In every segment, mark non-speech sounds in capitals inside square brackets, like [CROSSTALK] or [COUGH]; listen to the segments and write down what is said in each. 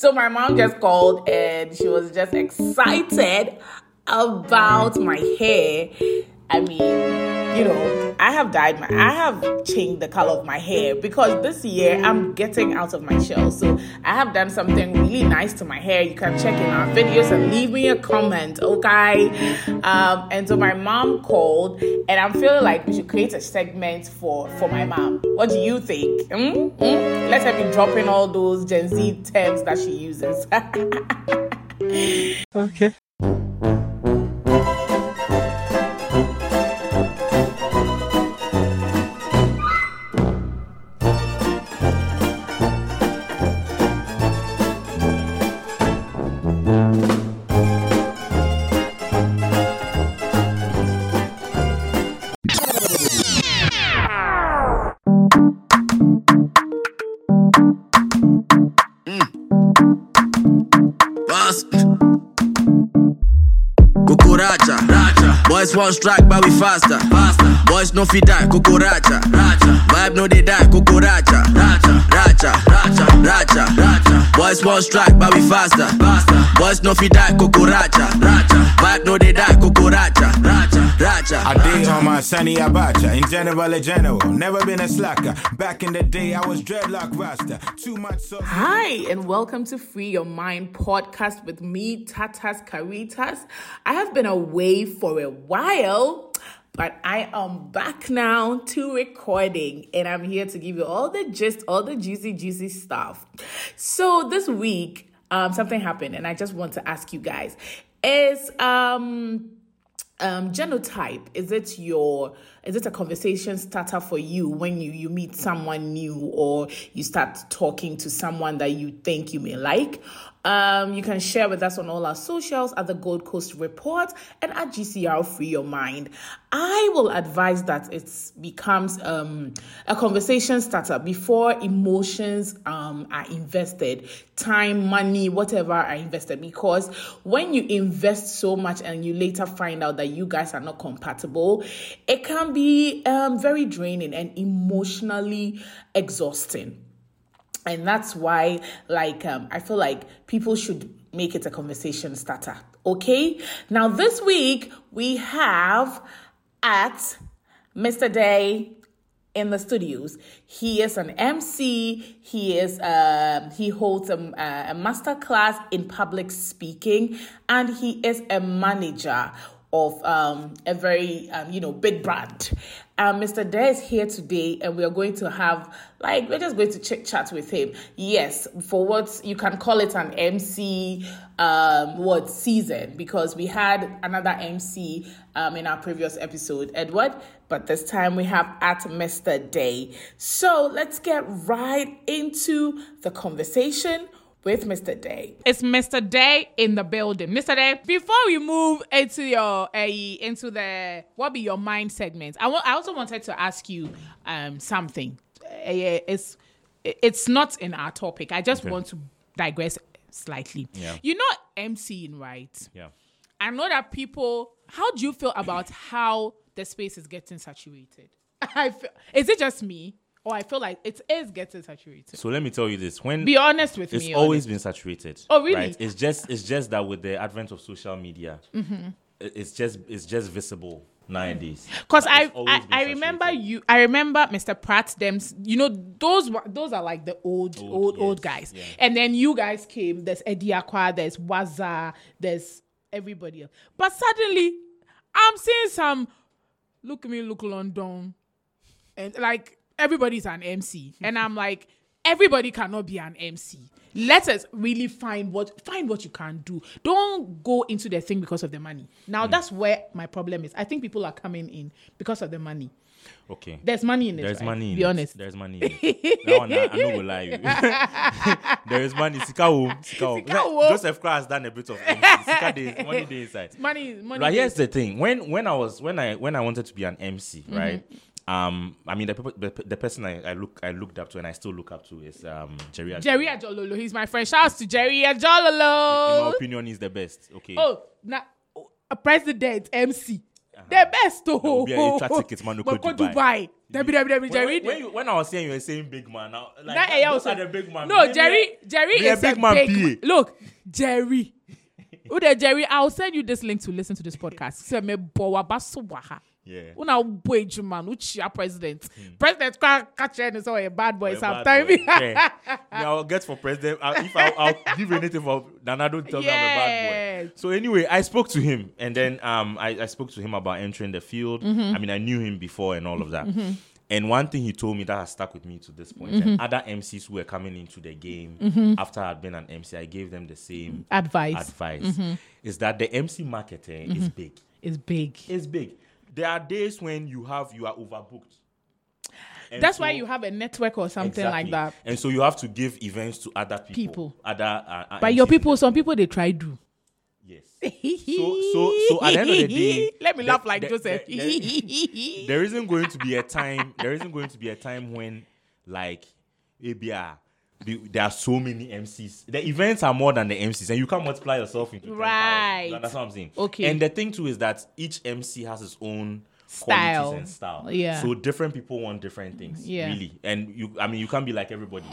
So my mom just called and she was just excited about my hair. I mean, you know, I have dyed my, I have changed the color of my hair because this year I'm getting out of my shell. So I have done something really nice to my hair. You can check in our videos and leave me a comment, okay? Um, and so my mom called, and I'm feeling like we should create a segment for for my mom. What do you think? Mm? Mm? Let her be dropping all those Gen Z terms that she uses. [LAUGHS] okay. Want strike, but we faster. faster. Boys no fi die, cucuracha. Racha. Vibe no they die, cucuracha. Racha. Racha. Racha. Racha. Racha. Boys want strike, but we faster. faster. Boys no fi die, cucuracha. Racha. Vibe no they die, cucuracha. Racha. Racha. I did on my sunny abacha. In general, a general. Never been a slacker. Back in the day, I was dreadlock rasta. Too much so. Hi, and welcome to Free Your Mind podcast with me, Tatas Caritas. I have been away for a while, but I am back now to recording and I'm here to give you all the gist, all the juicy, juicy stuff. So this week, um, something happened and I just want to ask you guys is um um genotype is it your is it a conversation starter for you when you you meet someone new or you start talking to someone that you think you may like um, you can share with us on all our socials at the Gold Coast Report and at GCR Free Your Mind. I will advise that it becomes um, a conversation starter before emotions um, are invested, time, money, whatever are invested. Because when you invest so much and you later find out that you guys are not compatible, it can be um, very draining and emotionally exhausting. And that's why like um, i feel like people should make it a conversation starter okay? Now this week we have at mr day in the studios. He is an mc he is uh, he holds a, a master class in public speaking and he is a manager of um, a very um, you know big brand. Um, Mr. Dare is here today, and we are going to have like we're just going to chit chat with him. Yes, for what you can call it an MC um, what season because we had another MC um, in our previous episode, Edward, but this time we have at Mr. Day. So let's get right into the conversation with Mr. Day. It's Mr. Day in the building. Mr. Day, before we move into your uh, into the what be your mind segment, I I also wanted to ask you um something. Uh, it's it's not in our topic. I just okay. want to digress slightly. Yeah. You're not MCing, right? Yeah. I know that people. How do you feel about how the space is getting saturated? [LAUGHS] I feel, is it just me? Oh, I feel like it is getting saturated. So let me tell you this: when be honest with it's me, it's always been saturated. Oh, really? Right? It's just it's just that with the advent of social media, mm-hmm. it's just it's just visible nowadays. Because I I, I remember you. I remember Mr. Pratt. Them, you know, those were those are like the old old old, yes, old guys. Yeah. And then you guys came. There's Eddie Aqua. There's Waza. There's everybody else. But suddenly, I'm seeing some. Look at me, look London, and like everybody's an MC. and I'm like, everybody cannot be an MC. Let us really find what find what you can do. Don't go into the thing because of the money. Now mm. that's where my problem is. I think people are coming in because of the money. Okay. There's money in it. There's right? money in Be it. honest. There's money in it. [LAUGHS] that one, I, I know will lie you. [LAUGHS] [LAUGHS] there is money. Sikawo. Sikawo. Sikawo. Joseph Cross done a bit of MC. Sika days, money day inside. Money, money. But here's the thing. When when I was when I when I wanted to be an MC, mm-hmm. right? Um, I mean, the, the, the person I, I, look I looked up to and I still look up to is um Jerry. Jerry Ajololo. He's my friend. Shouts to Jerry Ajololo. In my opinion, he's the best. Okay. Oh, now a president MC. Uh-huh. The best. Oh, be a tickets man Dubai. Dubai. Debbie, When, Jerry. when, when, you, when I was saying you were saying big man, now like That that, those also- are the big man. No, Jerry. Jerry be a is big man big. Look, Jerry. There, Jerry? I'll send you this link to listen to this podcast. Say me bowa baso waha. Yeah. Una boy man, uchi president. President can catch any so a bad boy sometimes. [LAUGHS] Yeah. I'll get for president. I, if I, I'll give anything for Nana, don't tell me I'm a bad boy. So anyway, I spoke to him, and then um, I, I spoke to him about entering the field. Mm-hmm. I mean, I knew him before and all of that. And one thing he told me that has stuck with me to this point, Mm-hmm. and other MCs who were coming into the game after I'd been an MC, I gave them the same Advice advice: Mm-hmm. is that the MC market eh, is big. is big. It's big. There are days when you have you are overbooked. And That's why you have a network or something like that. And so you have to give events to other people. People. Other uh, uh, But your people, some people they try do. Yes. [LAUGHS] So so so at the end of the day, [LAUGHS] let me laugh like Joseph. the- the- there isn't going to be a time. There isn't going to be a time when like maybe be- there are so many MCs. The events are more than the MCs, and you can't multiply yourself into 10,000. Right. That's what I'm saying. Okay. And the thing too is that each MC has its own Style. qualities and style. Yeah. So different people want different things. Yeah. Really, and you. I mean, you can't be like everybody.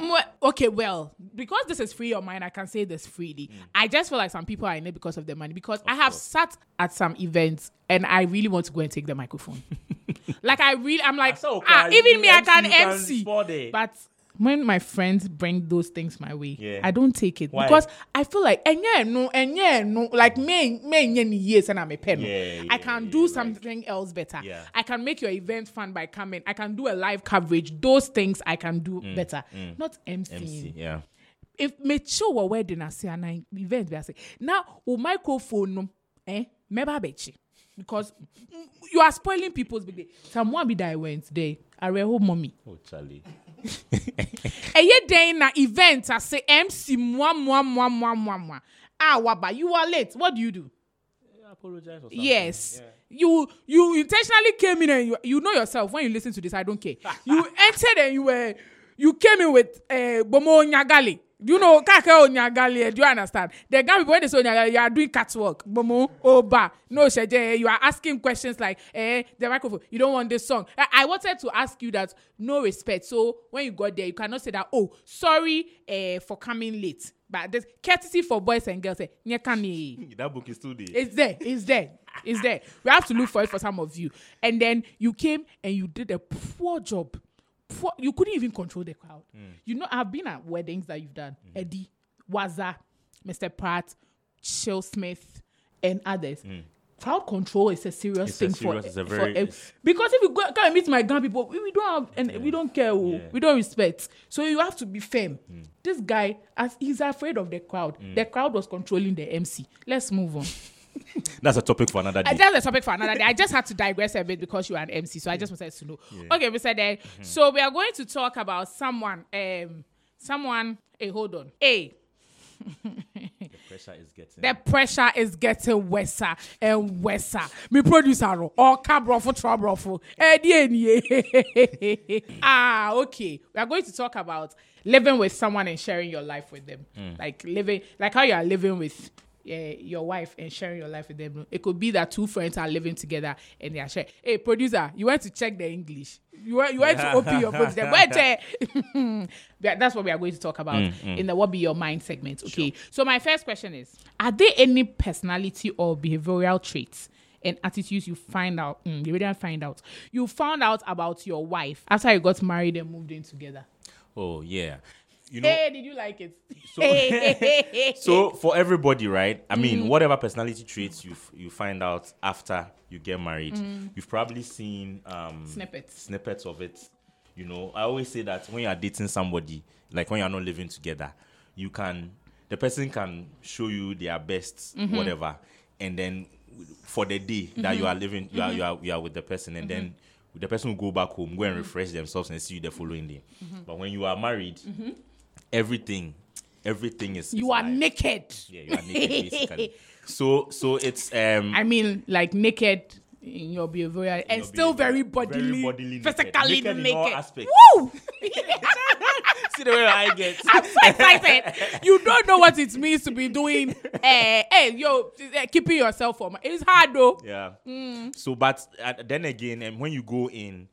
Okay, well, because this is free of mine, I can say this freely. I just feel like some people are in it because of their money. Because I have course. sat at some events and I really want to go and take the microphone. [LAUGHS] like I really, I'm like, So, ah, even me, I MC, can you can MC. But when my friends bring those things my way, Yeah. I don't take it Why? because I feel like enye no, enye no, like me, me enye ni years and I'm a pen. Yeah, I can do something else better. I can make your event fun by coming. I can do a live coverage. Those things I can do better. Not MCing MC, yeah. if me show a wedding ase and an event I ase now o microphone no eh meba bechi because mm, you are spoiling people's big day someone be that I went there I home mommy Oh, Charlie. [LAUGHS] eye den na event ase MC mwa mwa mwa mwa mwa mwa. Ah waba you are late. What do you do? Apologize or something. yes. You you intentionally came in and you, you know yourself when you listen to this i don't care. You [LAUGHS] entered and you were you came in with uh bomo nyagali you know kake onyagali eh, do you understand the guy when they say onyagali you are doing catwalk bomo oba no sheje you are asking questions like eh the microphone you don't want this song I, I wanted to ask you that no respect so when you got there you cannot say that oh sorry uh, for coming late but there's courtesy for boys and girls eh, nyekani. [LAUGHS] That book is still there. It's there. It's there. It's there. We have to look for it for some of you. And then you came and you did a poor job. Poor, you couldn't even control the crowd. Mm. You know, I've been at weddings that you've done. Mm. Eddie, Waza, Mr. Pratt, Chill Smith, and others. Mm. Crowd control is a serious It's a thing serious- for, it's a very- it's- because if you go come and meet my grand people, we, we don't have and we don't care, oh, Yeah. we don't respect. So you have to be firm. Hmm. This guy, as he's afraid of the crowd, the crowd was controlling the MC. Let's move on. [LAUGHS] [LAUGHS] That's a topic for another Uh, day. that's a topic for another day. I just had to digress a bit because you are an MC, so I just wanted to know. Okay, Mr. Day. So we are going to talk about someone. Um, someone. Hey, hold on. Hey, the pressure is getting. the pressure is getting worse and worse. Me producer, or cabro for trouble for. Eh. [LAUGHS] Ah, okay. We are going to talk about living with someone and sharing your life with them, like living, like how you are living with. Uh, your wife and sharing your life with them. It could be that two friends are living together and they are sharing. Hey, producer, you want to check the English. You want, you want to [LAUGHS] open your phone. There. But, [LAUGHS] that- that's what we are going to talk about in the What Be Your Mind segment. Okay. So, my first question is Are there any personality or behavioral traits? And attitudes you find out, mm, you didn't find out. You found out about your wife after you got married and moved in together. oh yeah, you know. Hey, did you like it? So [LAUGHS] [LAUGHS] for everybody, right? I mean, Mm-hmm. whatever personality traits you you find out after you get married, Mm. you've probably seen um, Snippets. snippets of it. You know, I always say that when you are dating somebody, like when you are not living together, you can the person can show you their best, Mm-hmm. whatever, and then for the day that you are living, you are you are you are with the person, and then Mm-hmm. the person will go back home, go and refresh themselves, and see you the following day. But when you are married, everything, everything is you is are live. naked. Yeah, you are naked basically. [LAUGHS] so so it's um I mean, like naked in your behavior and your still very bodily, very bodily naked. physically Naked naked. all aspects. Woo! [LAUGHS] see the way I get. [LAUGHS] I'm so excited. you don't know what it means to be doing. Eh, hey, yo, eh, keeping yourself from. It's hard though. Yeah. Mm. So, but uh, then again, and when you go in,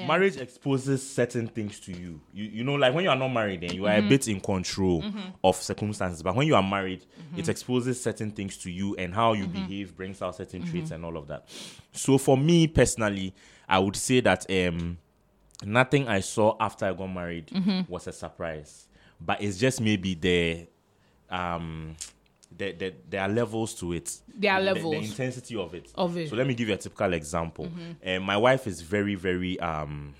marriage exposes certain things to you. You you know, like when you are not married, then you are Mm-hmm. a bit in control of circumstances. But when you are married, Mm-hmm. it exposes certain things to you and how you behave brings out certain traits and all of that. So for me personally, I would say that um nothing I saw after I got married Mm-hmm. was a surprise. But it's just maybe the um the, the, there are levels to it. There are The- the- levels. The, intensity of it. Of it. So let me give you a typical example. Uh, my wife is very, very um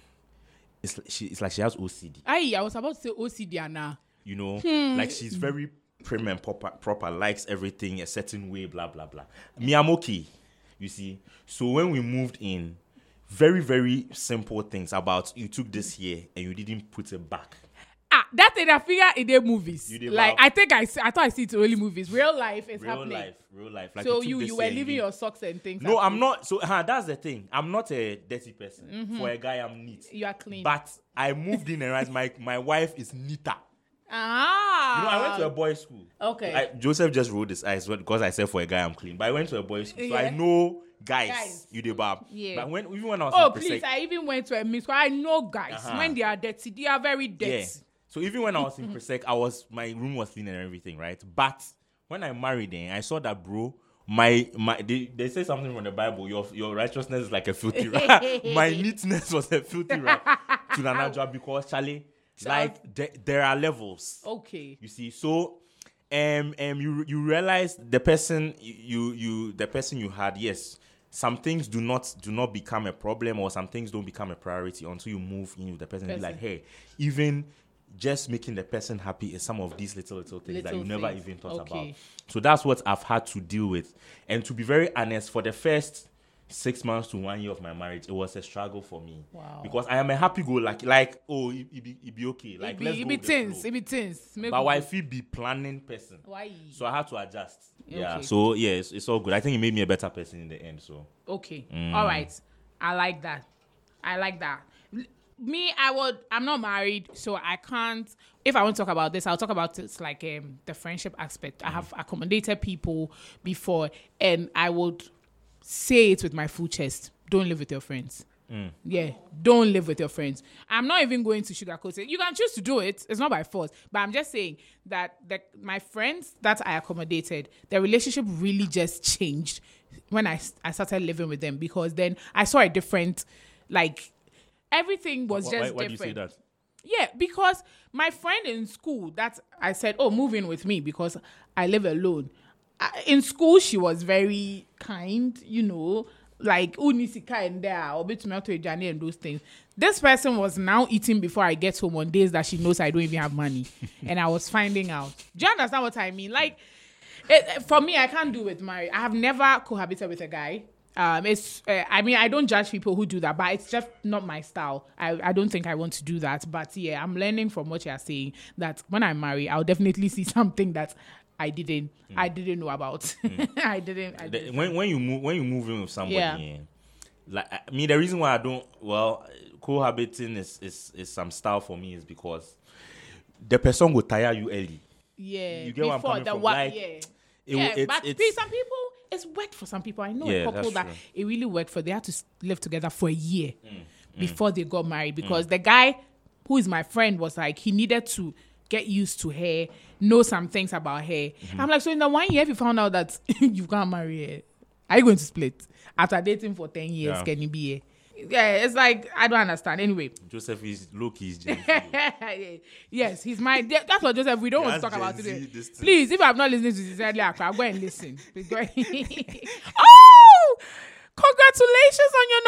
it's she it's like she has OCD. Aye, I was about to say OCD Anna. You know, Hmm. like she's very prim and proper, proper, likes everything a certain way, blah blah blah. Me, I'm okay. You see. So when we moved in, very very simple things about you took this here and you didn't put it back. Ah, that thing I figure in the movies. Like. I think I see, I thought I see it in only movies. Real life is Real happening. life, real life. Like so you you were leaving your socks and things. No, I'm not. So that's the thing. I'm not a dirty person. Mm-hmm. For a guy, I'm neat. You are clean. But I moved in and realized my my wife is neater. ah. You know, I went to a boys' school. Okay. I, Joseph just rolled his eyes because I said for a guy I'm clean. But I went to a boys' school, so I know guys. Guys. You did bab. Yeah. But when even when I was Oh please! I even went to a mix. I know guys Uh-huh. when they are dirty, they are very dirty. yeah. So even when I was in [LAUGHS] Presec, I was my room was clean and everything, right? But when I married him, I saw that bro. My my they, they say something from the Bible. Your your righteousness is like a filthy rag. [LAUGHS] my neatness was a filthy rag [LAUGHS] to Nanaja because Charlie, like there, there are levels. Okay. You see, so um um you you realize the person you you the person you had, yes, some things do not do not become a problem or some things don't become a priority until you move in with the person. and Be like, hey, even just making the person happy is some of these little little things that you never things. even thought Okay. about. So that's what I've had to deal with. And to be very honest, for the first six months to one year of my marriage, it was a struggle for me. Wow. Because I am a happy go lucky, like, oh, it, it, be, it be okay. Like it be, let's it go be things. It be things. Make But we why go. feel be planning person. Why? So I had to adjust. Yeah. So yeah, it's, it's all good. I think it made me a better person in the end. So Okay. Mm. All right. I like that. I like that. Me, I would. I'm not married, so I can't. If I want to talk about this, I'll talk about it like um, the friendship aspect. I Mm. have accommodated people before, and I would say it with my full chest. Don't live with your friends. Mm. Yeah, don't live with your friends. I'm not even going to sugarcoat it. You can choose to do it. It's not by force. But I'm just saying that the, my friends that I accommodated, their relationship really just changed when I, I started living with them because then I saw a different, like, everything was why, just why do you different. say that? Yeah, because my friend in school that I said, "Oh, move in with me because I live alone." I, in school, she was very kind, you know, like oh, unisika and there ah, or tomato journey and those things. This person was now eating before I get home on days that she knows I don't even have money, [LAUGHS] and I was finding out. Do you understand what I mean? Like, it, for me, I can't do with marriage. I have never cohabited with a guy. Um, it's. Uh, I mean, I don't judge people who do that, but it's just not my style. I, I don't think I want to do that. But yeah, I'm learning from what you're saying that when I marry, I'll definitely see [LAUGHS] something that I didn't. I didn't know about. [LAUGHS] I didn't. I didn't. when when you move when you move in with somebody, Yeah. like I mean, the reason why I don't well cohabiting is is is some style for me is because the person will tire you early. yeah. you get where I'm before coming the from, like, yeah. It, yeah, it's, but it's, some people it's worked for some people. I know Yeah, a couple that true. it really worked for. They had to live together for a year Mm, before they got married because the guy who is my friend was like he needed to get used to her, know some things about her. Mm-hmm. I'm like, so in the one year, if you found out that you can't marry her, are you going to split after dating for ten years? Yeah. Can you be here? Yeah, it's like I don't understand. Anyway, Joseph is low key is yes, he's my. That's what Joseph. We don't want to talk about Gen today. Z this. Please, if I'm not listening to ah, go and listen. Please [LAUGHS] go and- [LAUGHS] oh, congratulations on your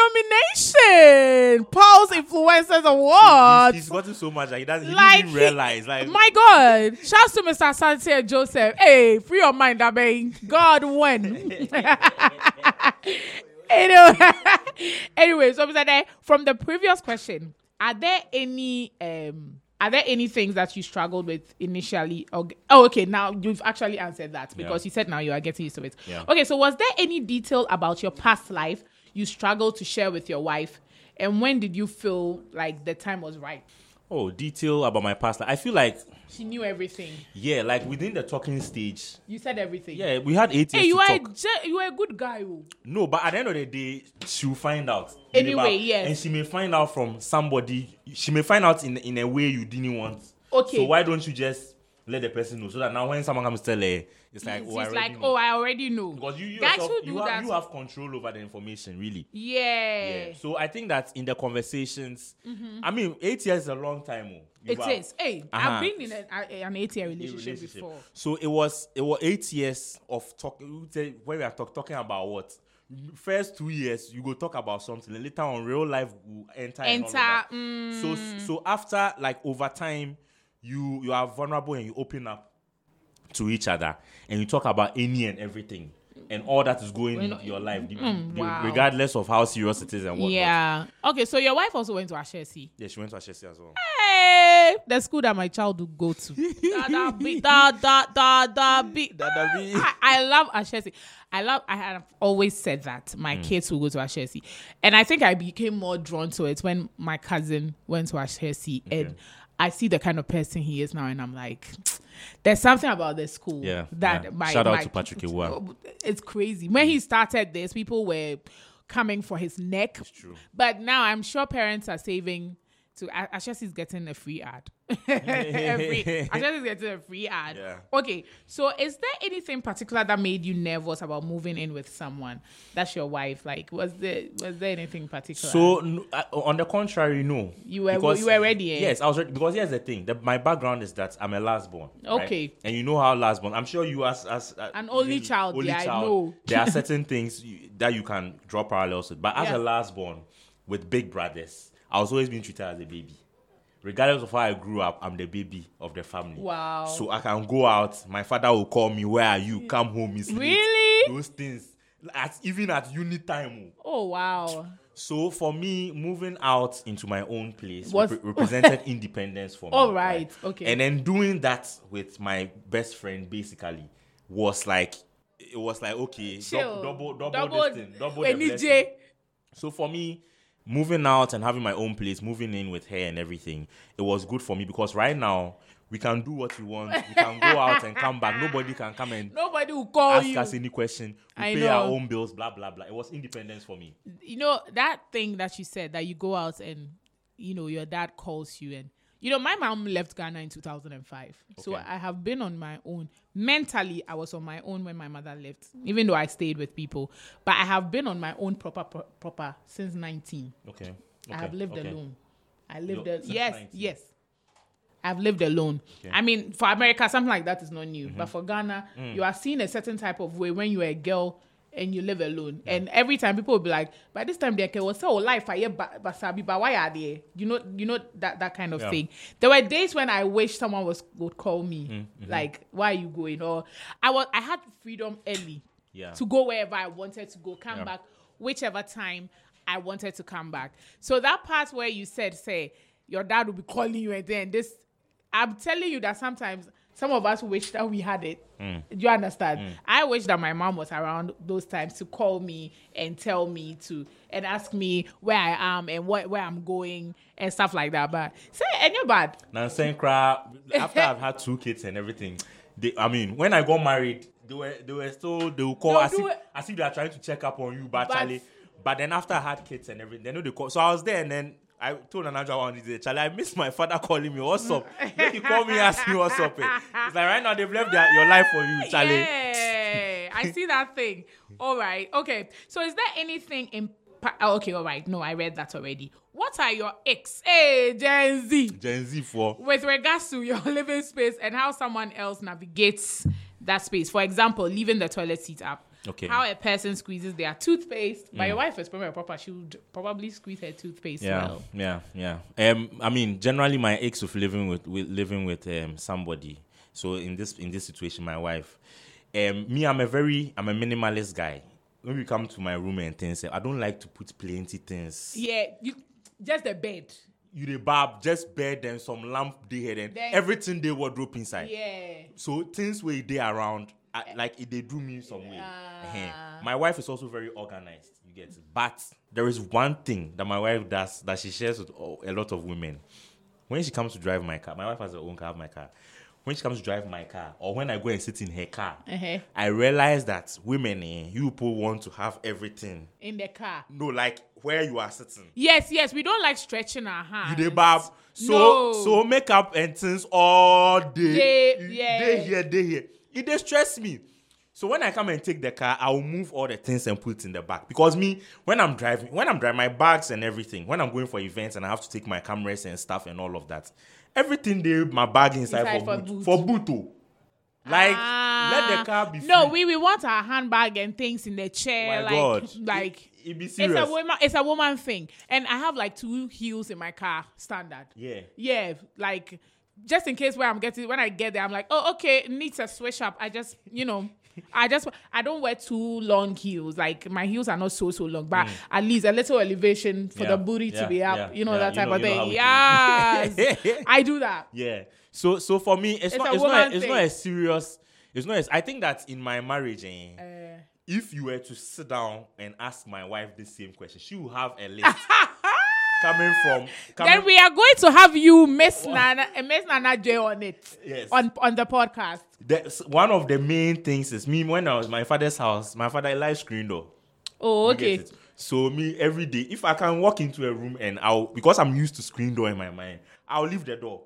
nomination, Pulse Influencers Award. he's, he's gotten so much like he doesn't Like, even realize like My God, shouts to Mr. Santi and Joseph. Hey, free your mind, Abe. God won. [LAUGHS] anyway, [LAUGHS] anyway, so Mr. Day, from the previous question, are there any um are there any things that you struggled with initially? Or, oh, okay. Now you've actually answered that because Yeah. you said now you are getting used to it. Yeah. Okay, so was there any detail about your past life you struggled to share with your wife, and when did you feel like the time was right? Oh, detail about my past. life. I feel like She knew everything. yeah, like within the talking stage. You said everything. Yeah, we had eight years Hey, you to are talk. ge- you are a good guy. Oh. No, but at the end of the day, she'll find out. Anyway, yes. And she may find out from somebody. She may find out in in a way you didn't want. Okay. So why don't you just let the person know so that now when someone comes to tell her, it's like, It's oh, I already like, know. oh, I already know. because you Guys yourself, who you do have, that. you have control over the information, really. yeah. Yeah. So I think that in the conversations, I mean, eight years is a long time. Oh. It have- is. Hey, Uh-huh. I've been in a, an eight-year relationship, relationship. before. So it was it was eight years of talking. When we are talk, talking about what first two years you go talk about something. And later on, real life will enter. and all of Enter, mm. So so after like over time, you you are vulnerable and you open up to each other and you talk about any and everything. And all that is going in your life, mm, the- the- mm, wow. regardless of how serious it is and what. Yeah. Okay, so your wife also went to Ashesi. yeah, she went to Ashesi as well. Hey, the school that my child would go to. da, da, bi- da, da, da, da, bi- Da, da, bi. I, I love Ashesi. I love. I have always said that my mm. kids will go to Ashesi, and I think I became more drawn to it when my cousin went to Ashesi, and I see the kind of person he is now, and I'm like. [TSK] There's something about this school Yeah, that yeah. my Shout out my- to Patrick Awuah. It's crazy. When he started this, people were coming for his neck. true. But now I'm sure parents are saving to Ashesi is getting a free ad. [LAUGHS] Every, [LAUGHS] Ashesi is getting a free ad. Yeah. Okay. So is there anything particular that made you nervous about moving in with someone? That's your wife. Like was there was there anything particular? So uh, on the contrary, no. You were- you were ready, eh? Yes, I was ready because here's the thing: the, my background is that I'm a last born. right? Okay. and you know how last born. I'm sure you as as uh, An only child, yeah, I know. There are [LAUGHS] certain things you, that you can draw parallels with, but as Yeah. a last born with big brothers, I was always being treated as a baby. Regardless of how I grew up, I'm the baby of the family. Wow. So I can go out. My father will call me. Where are you? Come home. It's late." Really? Those things. At, even at uni time. oh. oh wow. So for me, moving out into my own place repre- represented [LAUGHS] independence for me. All right, okay. And then doing that with my best friend basically was like it was like okay, dou- double double, Double- this thing, double the When blessing. DJ. So for me, moving out and having my own place, moving in with her and everything, it was good for me because right now we can do what we want. We can go [LAUGHS] out and come back. Nobody can come and Nobody will call ask you. us any question. We I pay our own bills, blah blah blah. It was independence for me. you know that thing that you said that you go out and you know your dad calls you and you know my mom left ghana in 2005 so i have been on my own mentally i was on my own when my mother left even though i stayed with people but i have been on my own proper pro- proper since 19 Okay. okay. i have lived okay. alone i lived You're- yes 19. yes I've lived alone. I mean, for America, something like that is not new. Mm-hmm. But for Ghana, Mm. you are seen a certain type of way when you're a girl and you live alone. And every time people will be like, by this time they say, oh, life, I basabi, but why are they? You know, you know that that kind of Yeah. thing. There were days when I wish someone was would call me, Mm-hmm. like, why are you going? Or I was I had freedom early Yeah. to go wherever I wanted to go, come Yeah. back whichever time I wanted to come back. So that part where you said, say, your dad will be calling you and then this I'm telling you that sometimes some of us wish that we had it. Mm. Do you understand? I wish that my mom was around those times to call me and tell me to and ask me where I am and what where I'm going and stuff like that. But say any bad. Now, saying cry after I've had two kids and everything. They, I mean, when I got married, they were they were still they will call as if, do it. as if they are trying to check up on you, but, But-. But then after I had kids and everything, they know they call. So I was there and then I told another one day, Charlie, I miss my father calling me. What's up? Make you call me, ask me what's up. eh. It's like right now they've left their, your life for you, Charlie. Yeah, I see that thing. All right. Okay. So is there anything in oh, okay, all right. No, I read that already. What are your ex? Hey, Gen Z. Gen Z for With regards to your [LAUGHS] living space and how someone else navigates that space. For example, leaving the toilet seat up. Okay. How a person squeezes their toothpaste. But your wife is probably proper. She would probably squeeze her toothpaste yeah, well. yeah, yeah. Um, I mean, generally, my ex of living with, with living with um somebody. So in this in this situation, my wife, um, me, I'm a very I'm a minimalist guy. When we come to my room and things, I don't like to put plenty things. Yeah, you, just the bed. You the barb, just bed and some lamp they had and Then- everything they wardrobe inside. Yeah. So things where they around, I, like it, they do me some way. Ah. Ehen. My wife is also very organized. You get it. But there is one thing that my wife does that she shares with a lot of women. when she comes to drive my car, my wife has her own car, my car. When she comes to drive my car, or when I go and sit in her car, Uh-huh. I realize that women, eh, you people want to have everything. In the car. No, like where you are sitting. Yes, yes. We don't like stretching our hands. You barb. So No. so makeup and things all day. Day- yeah. Day here, day here. It dey stress me. So when I come and take the car, I will move all the things and put it in the back. Because me, when I'm driving, when I'm driving my bags and everything, when I'm going for events and I have to take my cameras and stuff and all of that, everything there, my bag inside, Inside for, for boot. For boot. oh. Like let the Ah. car be No, free. we, we want our handbag and things in the chair. My like God. [LAUGHS] like It, it be it's a woman it's a woman thing. And I have like two heels in my car standard. Yeah. Yeah. Like just in case where I'm getting when I get there, I'm like, oh okay, needs a switch up. I just you know I just I don't wear too long heels. Like my heels are not so so long, but at least a little elevation for Mm. Yeah, the booty to be up. yeah, you know yeah, that type know- of thing. how we do. Yes, [LAUGHS] I do that. Yeah. So so for me, it's, It's not a it's not a, it's not a serious. It's not. A, I think that in my marriage, eh, Uh, if you were to sit down and ask my wife the same question, she will have a list [LAUGHS] coming from. Coming, then we are going to have you, Miss Nana, uh, Miss Nana J, on it. Yes. On on the podcast. the, one of the main things is me when I was my father's house. My father live screen door. Oh, okay. So me every day, if I can walk into a room and I'll because I'm used to screen door in my mind, I'll leave the door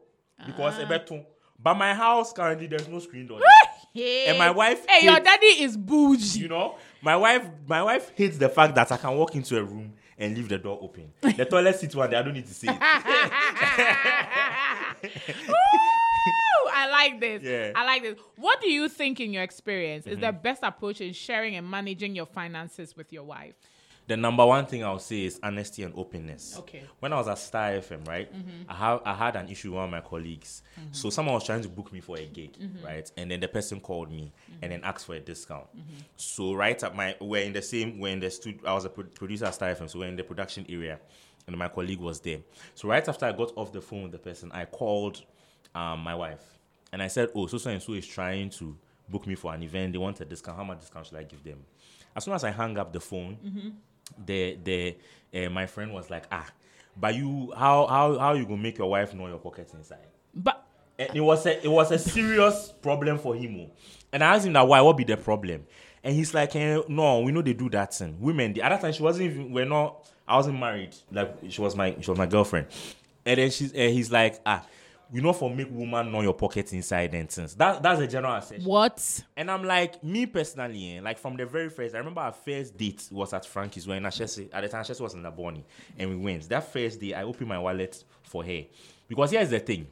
because Ah. a better. But my house currently there's no screen door. [LAUGHS] Hey. And my wife Hey, your daddy is bougie. you know my wife my wife hates the fact that i can walk into a room and leave the door open the toilet seat one day i don't need to see it [LAUGHS] Ooh, I like this. Yeah. I like this. What do you think, in your experience, is the mm-hmm. best approach in sharing and managing your finances with your wife? The number one thing i'll say is honesty and openness. Okay. when i was at Starr fm right mm-hmm. i have i had an issue with one of my colleagues. Mm-hmm. So someone was trying to book me for a gig mm-hmm. right and then the person called me and then asked for a discount. So right at my we're in the same we're in the studio i was a pro- producer at Starr fm so we're in the production area and my colleague was there. So right after i got off the phone with the person i called um, my wife and i said oh so so and so is trying to book me for an event. They want a discount. How much discount should i give them? As soon as i hung up the phone the the uh, my friend was like ah but you how how how you gonna make your wife know your pockets inside? But and it was a it was a serious problem for him oh. and i asked him that why? What be the problem? And he's like eh, no we know they do that thing. Women the other time she wasn't even we're not i wasn't married. Like she was my she was my girlfriend. And then she's uh, he's like ah you know for make woman know your pockets inside and things that that's a general assessment what? and I'm like, me personally, eh, like from the very first, I remember our first date was at Frankie's when Ashesi, at the time Ashesi was in Labone, and we went. That first day, I opened my wallet for her. Because here's the thing.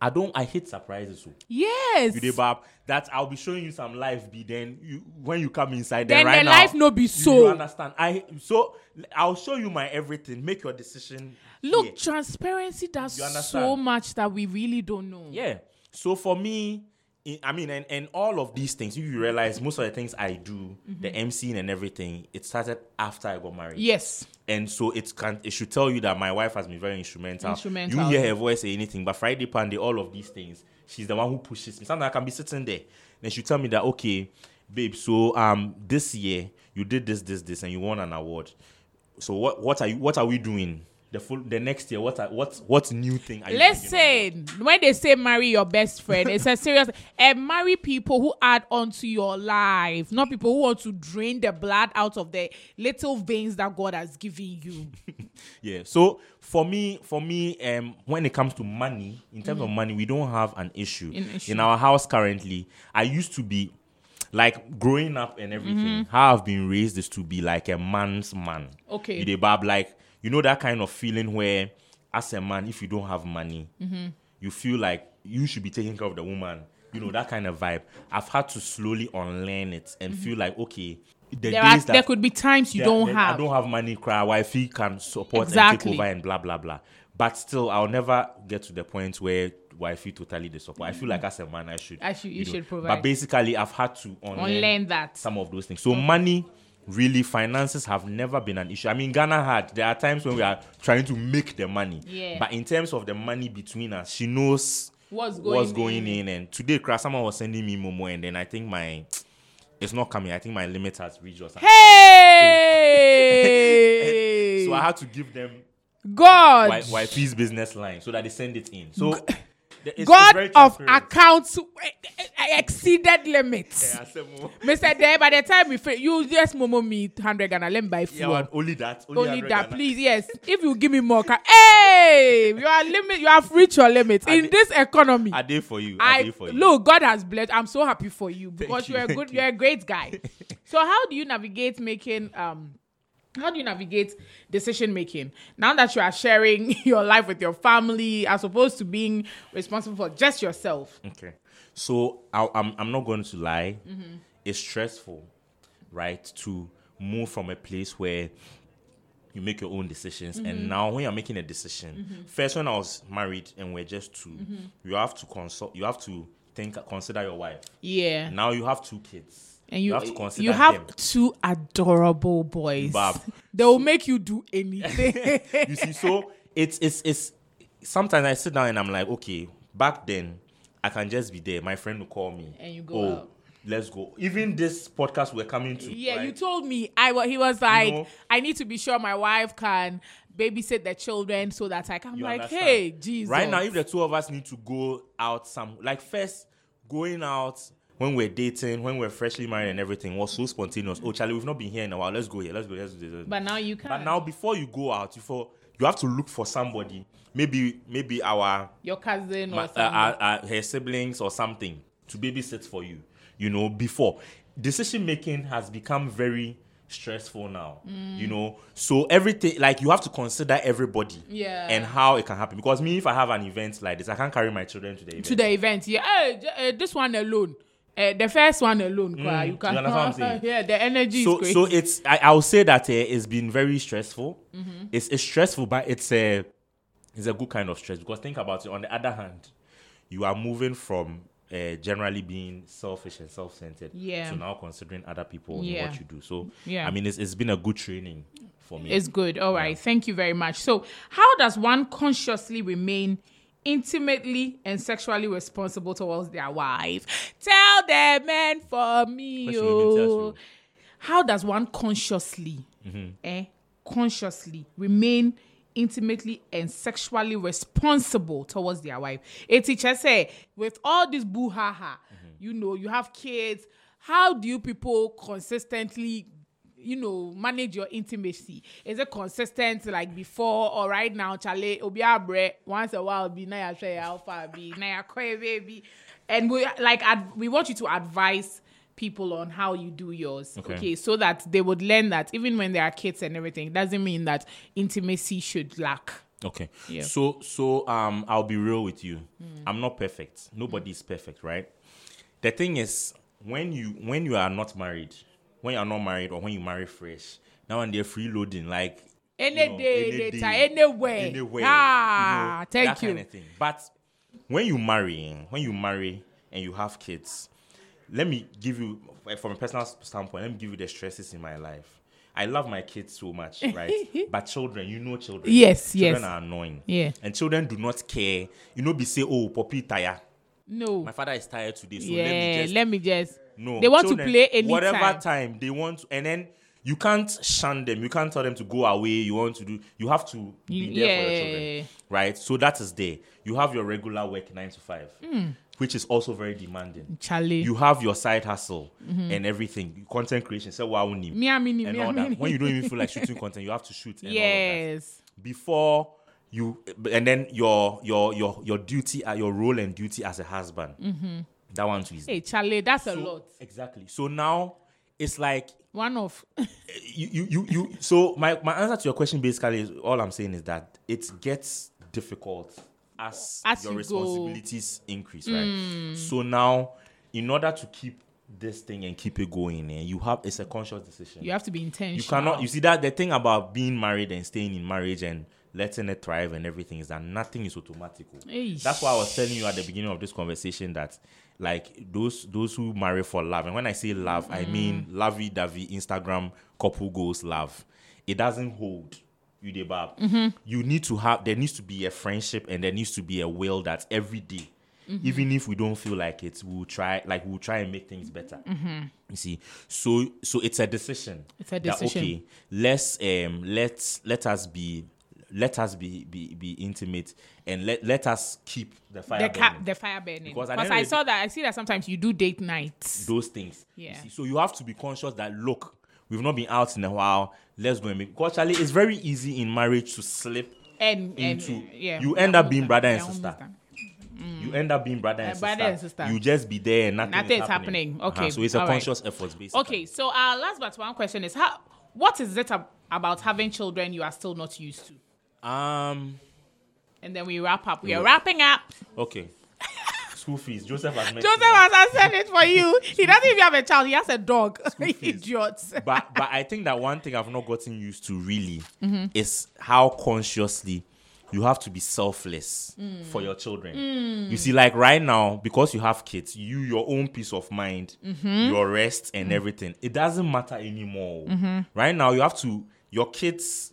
I don't I hate surprises. So Yes. you dey bab that I'll be showing you some life be then you when you come inside Then then right the now, life no be so. You understand? I so I'll show you my everything. Make your decision. Look, transparency does so much that we really don't know. Yeah. So for me, i- I mean, and, and all of these things, if you realize most of the things I do, the MCing and everything, it started after I got married. Yes. And so it can it should tell you that my wife has been very instrumental. Instrumental. You hear her voice say anything, but Friday Panday, all of these things, she's the one who pushes me. Sometimes I can be sitting there, then she tell me that okay, babe, so um this year you did this, this, this, and you won an award. So what what are you what are we doing? The full the next year, what are what what new thing are? Listen, when they say marry your best friend, it's a serious and [LAUGHS] marry people who add on to your life, not people who want to drain the blood out of the little veins that God has given you. [LAUGHS] Yeah. So for me, for me, um, when it comes to money, in terms Mm-hmm. of money, we don't have an issue. An issue. in our house currently. I used to be like growing up and everything. Mm-hmm. How I've been raised is to be like a man's man. Okay. You dey bab like you know that kind of feeling where, as a man, if you don't have money, Mm-hmm. you feel like you should be taking care of the woman. You know that kind of vibe. I've had to slowly unlearn it and feel like okay. The Mm-hmm. There, are, that there could be times you there- don't there- have. I don't have money. Cry. Wifey can support Exactly. and take over and blah blah blah. But still, I'll never get to the point where wifey totally the support. I feel like as a man, I should. I should- you should provide. But basically, I've had to unlearn, Unlearn that. some of those things. So money. Really, finances have never been an issue. I mean, Ghana had. There are times when we are trying to make the money. Yeah. But in terms of the money between us, she knows What's what's going going in. And today, someone was sending me Momo, and then I think my it's not coming. I think my limit has reached or something. Hey! [LAUGHS] So I had to give them God. why, YP's business line so that they send it in. So [LAUGHS] it's- God of accounts eh, eh, exceeded limits. Yeah. Mr. [LAUGHS] There, by the time we you just momo me 100 Ghana, let me buy Yeah, fuel. only that. Only, Only that, Ghana. please. Yes. If you give me more, ca- hey, you are limit. You have reached your limit in this economy. I did for you. I, I for you. look, God has blessed. I'm so happy for you because you, you're a good, you. you're a great guy. so how do you navigate making um how do you navigate decision making now that you are sharing [LAUGHS] your life with your family as opposed to being responsible for just yourself? Okay. So I, I'm I'm not going to lie. Mm-hmm. It's stressful, right? To move from a place where you make your own decisions, Mm-hmm. and now when you're making a decision, first when I was married and we're just 2 Mm-hmm. you have to consult. You have to think, consider your wife. Yeah. Now you have two kids, and you have to consider you have two adorable boys. Bab. [LAUGHS] They will make you do anything. [LAUGHS] you see, so it's it's it's sometimes I sit down and I'm like, okay, back then I can just be there. My friend will call me And you go oh, out. Let's go. Even this podcast we're coming to. Yeah, you told me. I he was like, know- I need to be sure my wife can babysit the children so that I can. I'm like, understand? hey, Jesus. Right now, if the two of us need to go out some, like first going out when we're dating, when we're freshly married and everything was so spontaneous. Oh, Charlie, we've not been here in a while. Let's go here. Let's go. Let's do this. but now you can. But now, before you go out, you for you have to look for somebody. Maybe maybe our your cousin or uh, something. uh, uh, her siblings or something to babysit for you. You know, before decision making has become very stressful now. Mm. You know, so everything like you have to consider everybody. Yeah. And how it can happen because me, if I have an event like this, I can't carry my children to the event. to the event. Yeah, hey, uh, this one alone. Uh, the first one alone, kwa, you can. Mm, understand what I'm [LAUGHS] saying? yeah, the energy so so it's I, I will say that uh, it's been very stressful. Mm-hmm. It's, it's stressful, but it's a it's a good kind of stress because think about it. On the other hand, you are moving from uh, generally being selfish and self-centered Yeah. to now considering other people in Yeah. what you do. So Yeah. I mean, it's, it's been a good training for me. It's good. All right. Thank you very much. So, how does one consciously remain intimately and sexually responsible towards their wife? Tell the man, for me. You need to ask Oh. How does one consciously, Mm-hmm. eh, consciously remain intimately and sexually responsible towards their wife? A teacher say, with all this boo ha ha, Mm-hmm. you know, you have kids. How do you people consistently you know, manage your intimacy? Is it consistent like before or right now? Charlie, obi abre once a while be na ya share alpha be na ya kwe baby, and we like ad- we want you to advise people on how you do yours. Okay. Okay. so that they would learn that even when they are kids and everything, it doesn't mean that intimacy should lack. Okay. Yeah. So so um I'll be real with you. Hmm. I'm not perfect. Nobody is perfect, right? The thing is when you when you are not married, when you are not married or when you marry fresh, now and they're freeloading like Any you know, day, any later, day, anywhere. anywhere, Ah, you know, thank that you. kind of thing. But when you marry, when you marry and you have kids, let me give you from a personal standpoint. Let me give you the stresses in my life. I love my kids so much, [LAUGHS] right? but children, you know, children. Yes, children yes. are annoying. Yeah. and children do not care. You know, be say, oh, Poppy tired. No. My father is tired today, so yeah, let me just let me just. No. They want children, to play anytime. Whatever time they want, to, and then you can't shun them. You can't tell them to go away. You want to do. You have to be You- there for your children, right? So that is there. You have your regular work nine to five, Hmm. which is also very demanding. Charlie. You have your side hustle and everything, content creation. Say wow, me, I mean, and me, all that. When you don't even feel like [LAUGHS] shooting content, you have to shoot. And all of that Yes. before you and then your your your your duty uh, your role and duty as a husband that one too is Hey, Charlie, that's a lot. exactly so now it's like One of. you you you, you so my, my answer to your question basically is all i'm saying is that it gets difficult as, As your you go. responsibilities increase right so now in order to keep this thing and keep it going eh, you have it's a conscious decision you have to be intentional. you cannot you see that the thing about being married and staying in marriage and letting it thrive and everything is that nothing is automatic Eish. that's why i was telling you at the beginning of this conversation that like those those who marry for love. And when i say love i mm. mean lovey-dovey instagram couple goals love. It doesn't hold you dey bab. Mm-hmm. you need to have there needs to be a friendship and there needs to be a will that every day mm-hmm. even if we don't feel like it we'll try like we'll try and make things better. Mm-hmm. You see? So so it's a decision. It's a that, decision. okay let's um let's let us be let us be be be intimate and let let us keep the fire the ca- burning. the fire burning. Because Because at the end I saw that. I see that sometimes you do date nights. those things. you Yeah. see. So you have to be conscious that look, we've not been out in a while. Let's go and make. Because Charlie, it's very easy in marriage to slip And, and into. yeah, you end up being brother and sister. done. You end up being brother and, Uh, sister. brother and sister. You just be there and nothing, Nothing is is happening. happening. Okay, So it's a all right. conscious effort, basically. Okay, so our last but one question is how. What is it ab- about having children you are still not used to? Um. And then we wrap up. We are wrapping up. Okay. [LAUGHS] School fees. Joseph has mentioned. Joseph has answered it for you. He doesn't even have a child. He has a dog. [LAUGHS] Idiots. but but I think that one thing I've not gotten used to really Mm-hmm. is how consciously you have to be selfless Mm. for your children. You see, like right now, because you have kids, you your own peace of mind, Mm-hmm. your rest and everything. It doesn't matter anymore. Right now, you have to your kids.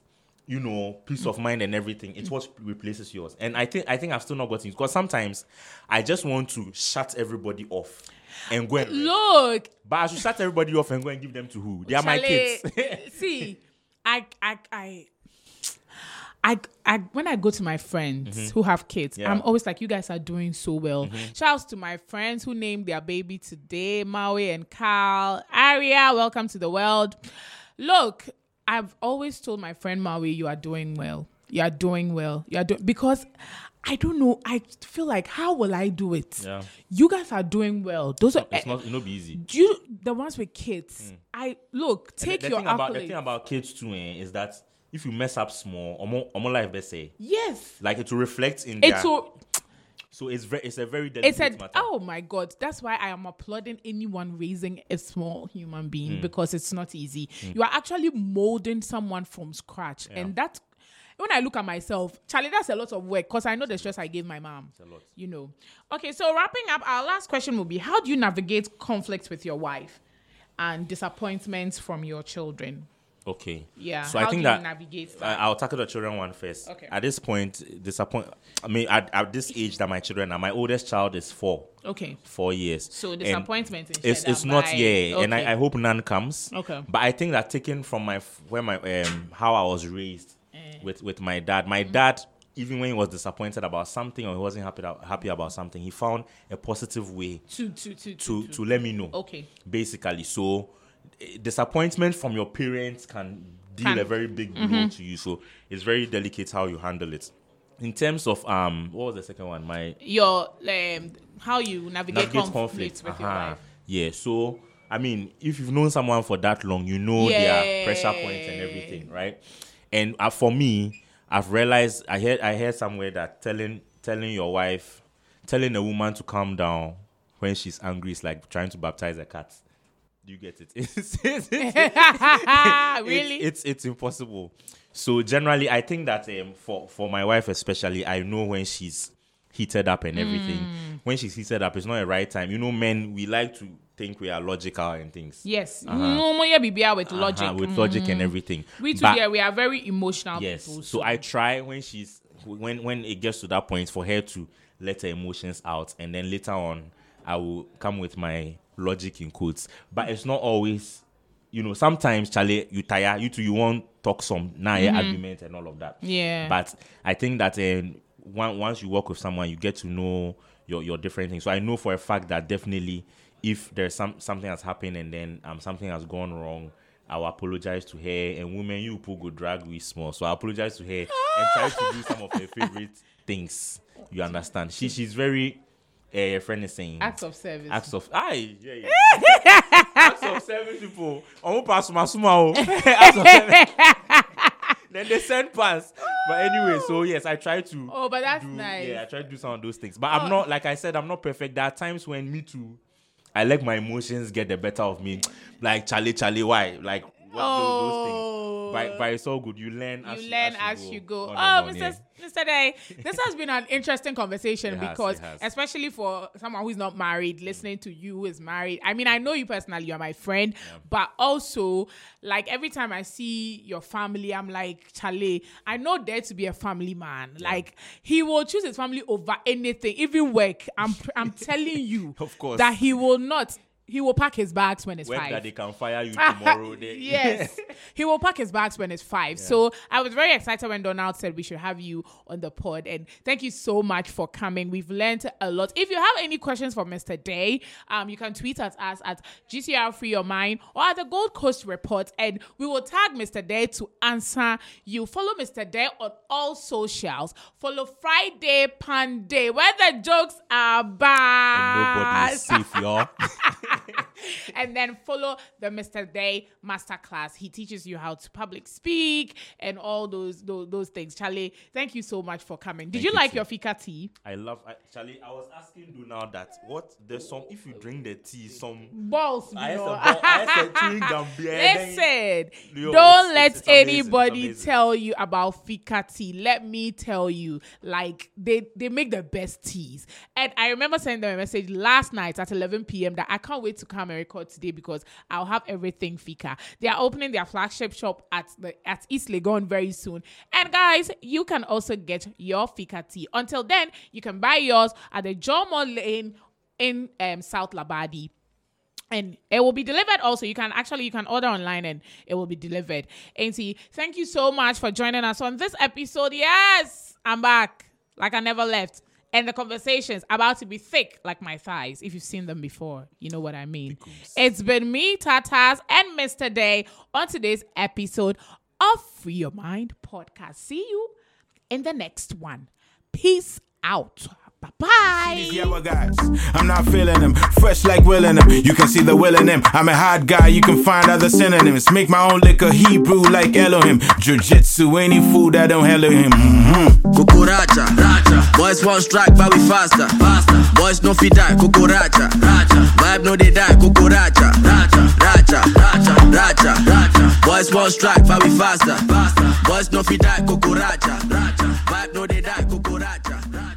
You know, peace of mind and everything. It's what replaces yours. And I think I think I've still not gotten because sometimes I just want to shut everybody off and go and. Look, But I should shut everybody off and go and give them to who? They are my kids. [LAUGHS] see, I, I, I, I, I, when I go to my friends who have kids, Mm-hmm. Yeah. I'm always like, you guys are doing so well. Mm-hmm. Shouts to my friends who named their baby today, Maui and Carl. Aria, welcome to the world. Look, I've always told my friend Maui, you are doing well. You are doing well. You are doing because I don't know. I feel like how will I do it? Yeah. You guys are doing well. Those are it's not, it not be easy. do you the ones with kids i look. Take the, the your thing about the thing about kids too eh, is that if you mess up small, omo, omo life best say yes like it will reflect in their. it's so it's very it's a very delicate it's a matter. oh my god that's why i am applauding anyone raising a small human being mm. because it's not easy mm. you are actually molding someone from scratch and that when I look at myself, Charlie, that's a lot of work because I know the stress I gave my mom. a lot. You know. Okay, so wrapping up, our last question will be: How do you navigate conflicts with your wife and disappointments from your children? Okay. Yeah. So how I think do that navigate that? I'll tackle the children one first. Okay. At this point, disappoint. I mean, at, at this age that my children are, my oldest child is four. okay. four years. So And disappointment in It's it's not by- yeah, and. I, I hope none comes. Okay. But I think that taken from my where my um how I was raised Eh. with with my dad. My Mm-hmm. dad, even when he was disappointed about something or he wasn't happy about, happy about something, he found a positive way to to to to to let me know. okay Basically, so disappointment from your parents can deal Can- a very big blow Mm-hmm. to you. So it's very delicate how you handle it. In terms of um, what was the second one? My your um how you navigate, navigate conflicts conflict. with your Uh-huh. wife Yeah, so I mean, if you've known someone for that long, you know their pressure points and everything, right? And uh, for me, I've realized I heard I heard somewhere that telling telling your wife, telling a woman to calm down when she's angry is like trying to baptize a cat. Do you get it? [LAUGHS] It's, it's, [LAUGHS] it's- really it's, it's impossible. So generally, I think that um, for for my wife especially, I know when she's heated up and everything. Mm. When she's heated up, it's not a right time. You know, men we like to think we are logical and things. yes Uh-huh. no more yeah BBR with logic Uh-huh, with logic and everything. we too But- yeah we are very emotional Yes. people So I try when she's when when it gets to that point for her to let her emotions out, and then later on I will come with my logic in quotes. But it's not always, you know. Sometimes Charlie, you tire. You too, you want talk some now argument and all of that. Mm-hmm. Yeah. But I think that um, one, once you work with someone, you get to know your your different things. So I know for a fact that definitely if there's some something has happened and then um something has gone wrong. I will apologize to her and women you pull go drag we small. So I apologize to her and try to do some of her [LAUGHS] favorite things. You understand? She she's very uh friend is saying acts of service acts of aye yeah yeah [LAUGHS] acts of service people. Omo pass my o. [LAUGHS] Acts of service. then they send pass. But anyway, so yes, I try to oh but that's do, nice yeah, I try to do some of those things. But I'm not like I said, I'm not perfect. There are times when me too, I let my emotions get the better of me. Like Charlie, Charlie, why? Like what those, those things. Oh. But, but it's all good. You learn as you learn as you go. on Oh, Mr. Mr. Day, [LAUGHS] this has been an interesting conversation has, because, especially for someone who's not married, mm. listening to you who is married. I mean, I know you personally, you're my friend, but also, like, every time I see your family, I'm like, Charlie, I know there to be a family man. Like, he will choose his family over anything, even work. I'm, I'm [LAUGHS] telling you Of course. that he will not he will pack his bags when it's five. that they can fire you [LAUGHS] tomorrow. [LAUGHS] Yes, he will pack his bags when it's five. So I was very excited when Donald said we should have you on the pod, and thank you so much for coming. We've learned a lot. If you have any questions for Mr. Day, um, you can tweet at us at GCR Free Your Mind or at the Gold Coast Report, and we will tag Mr. Day to answer you. Follow Mr. Day on all socials. Follow Friday Panday, where the jokes are bad nobody is safe, y'all. [LAUGHS] [LAUGHS] and then follow the Mr. Day Masterclass. He teaches you how to public speak and all those those, those things. Charlie, thank you so much for coming. Did Thank you you like too. your fika tea? I love actually. I was asking you now that what there's some if you drink the tea, some Balls, you I [LAUGHS] know. said, I said chewing gum Listen, Yo, don't it's- let it's- it's it's anybody amazing. tell you about fika tea. Let me tell you, like they they make the best teas. And I remember sending them a message last night at 11 p.m. that I can't wait to come and record today because I'll have everything fika. They are opening their flagship shop at the at East Legon very soon. And guys, you can also get your fika tea. Until then, you can buy yours at the Jomo Lane in um, South Labadi and it will be delivered also you can actually you can order online and it will be delivered auntie thank you so much for joining us on this episode yes i'm back like i never left and the conversations about to be thick like my thighs if you've seen them before. You know what i mean? It's been me tatas and mr day on today's episode of free your mind podcast. See you in the next one. Peace out bye bye These yellow guys, I'm not feeling them. Fresh like willing them. You can see the will in them. I'm a hot guy, you can find other synonyms. Make my own liquor, Hebrew like Elohim. Jiu-jitsu, any food that don't hello him. Mm-hmm. Cucuracha, racha. Boys want strike, but we faster. Faster. Boys no fit die, cucuracha, racha. Vibe no they die, cucuracha, racha, racha, racha, racha, racha. Boys want strike, but we faster. Faster. Boys no fit die, cucuracha, racha. Vibe no they die, cucuracha, racha, racha.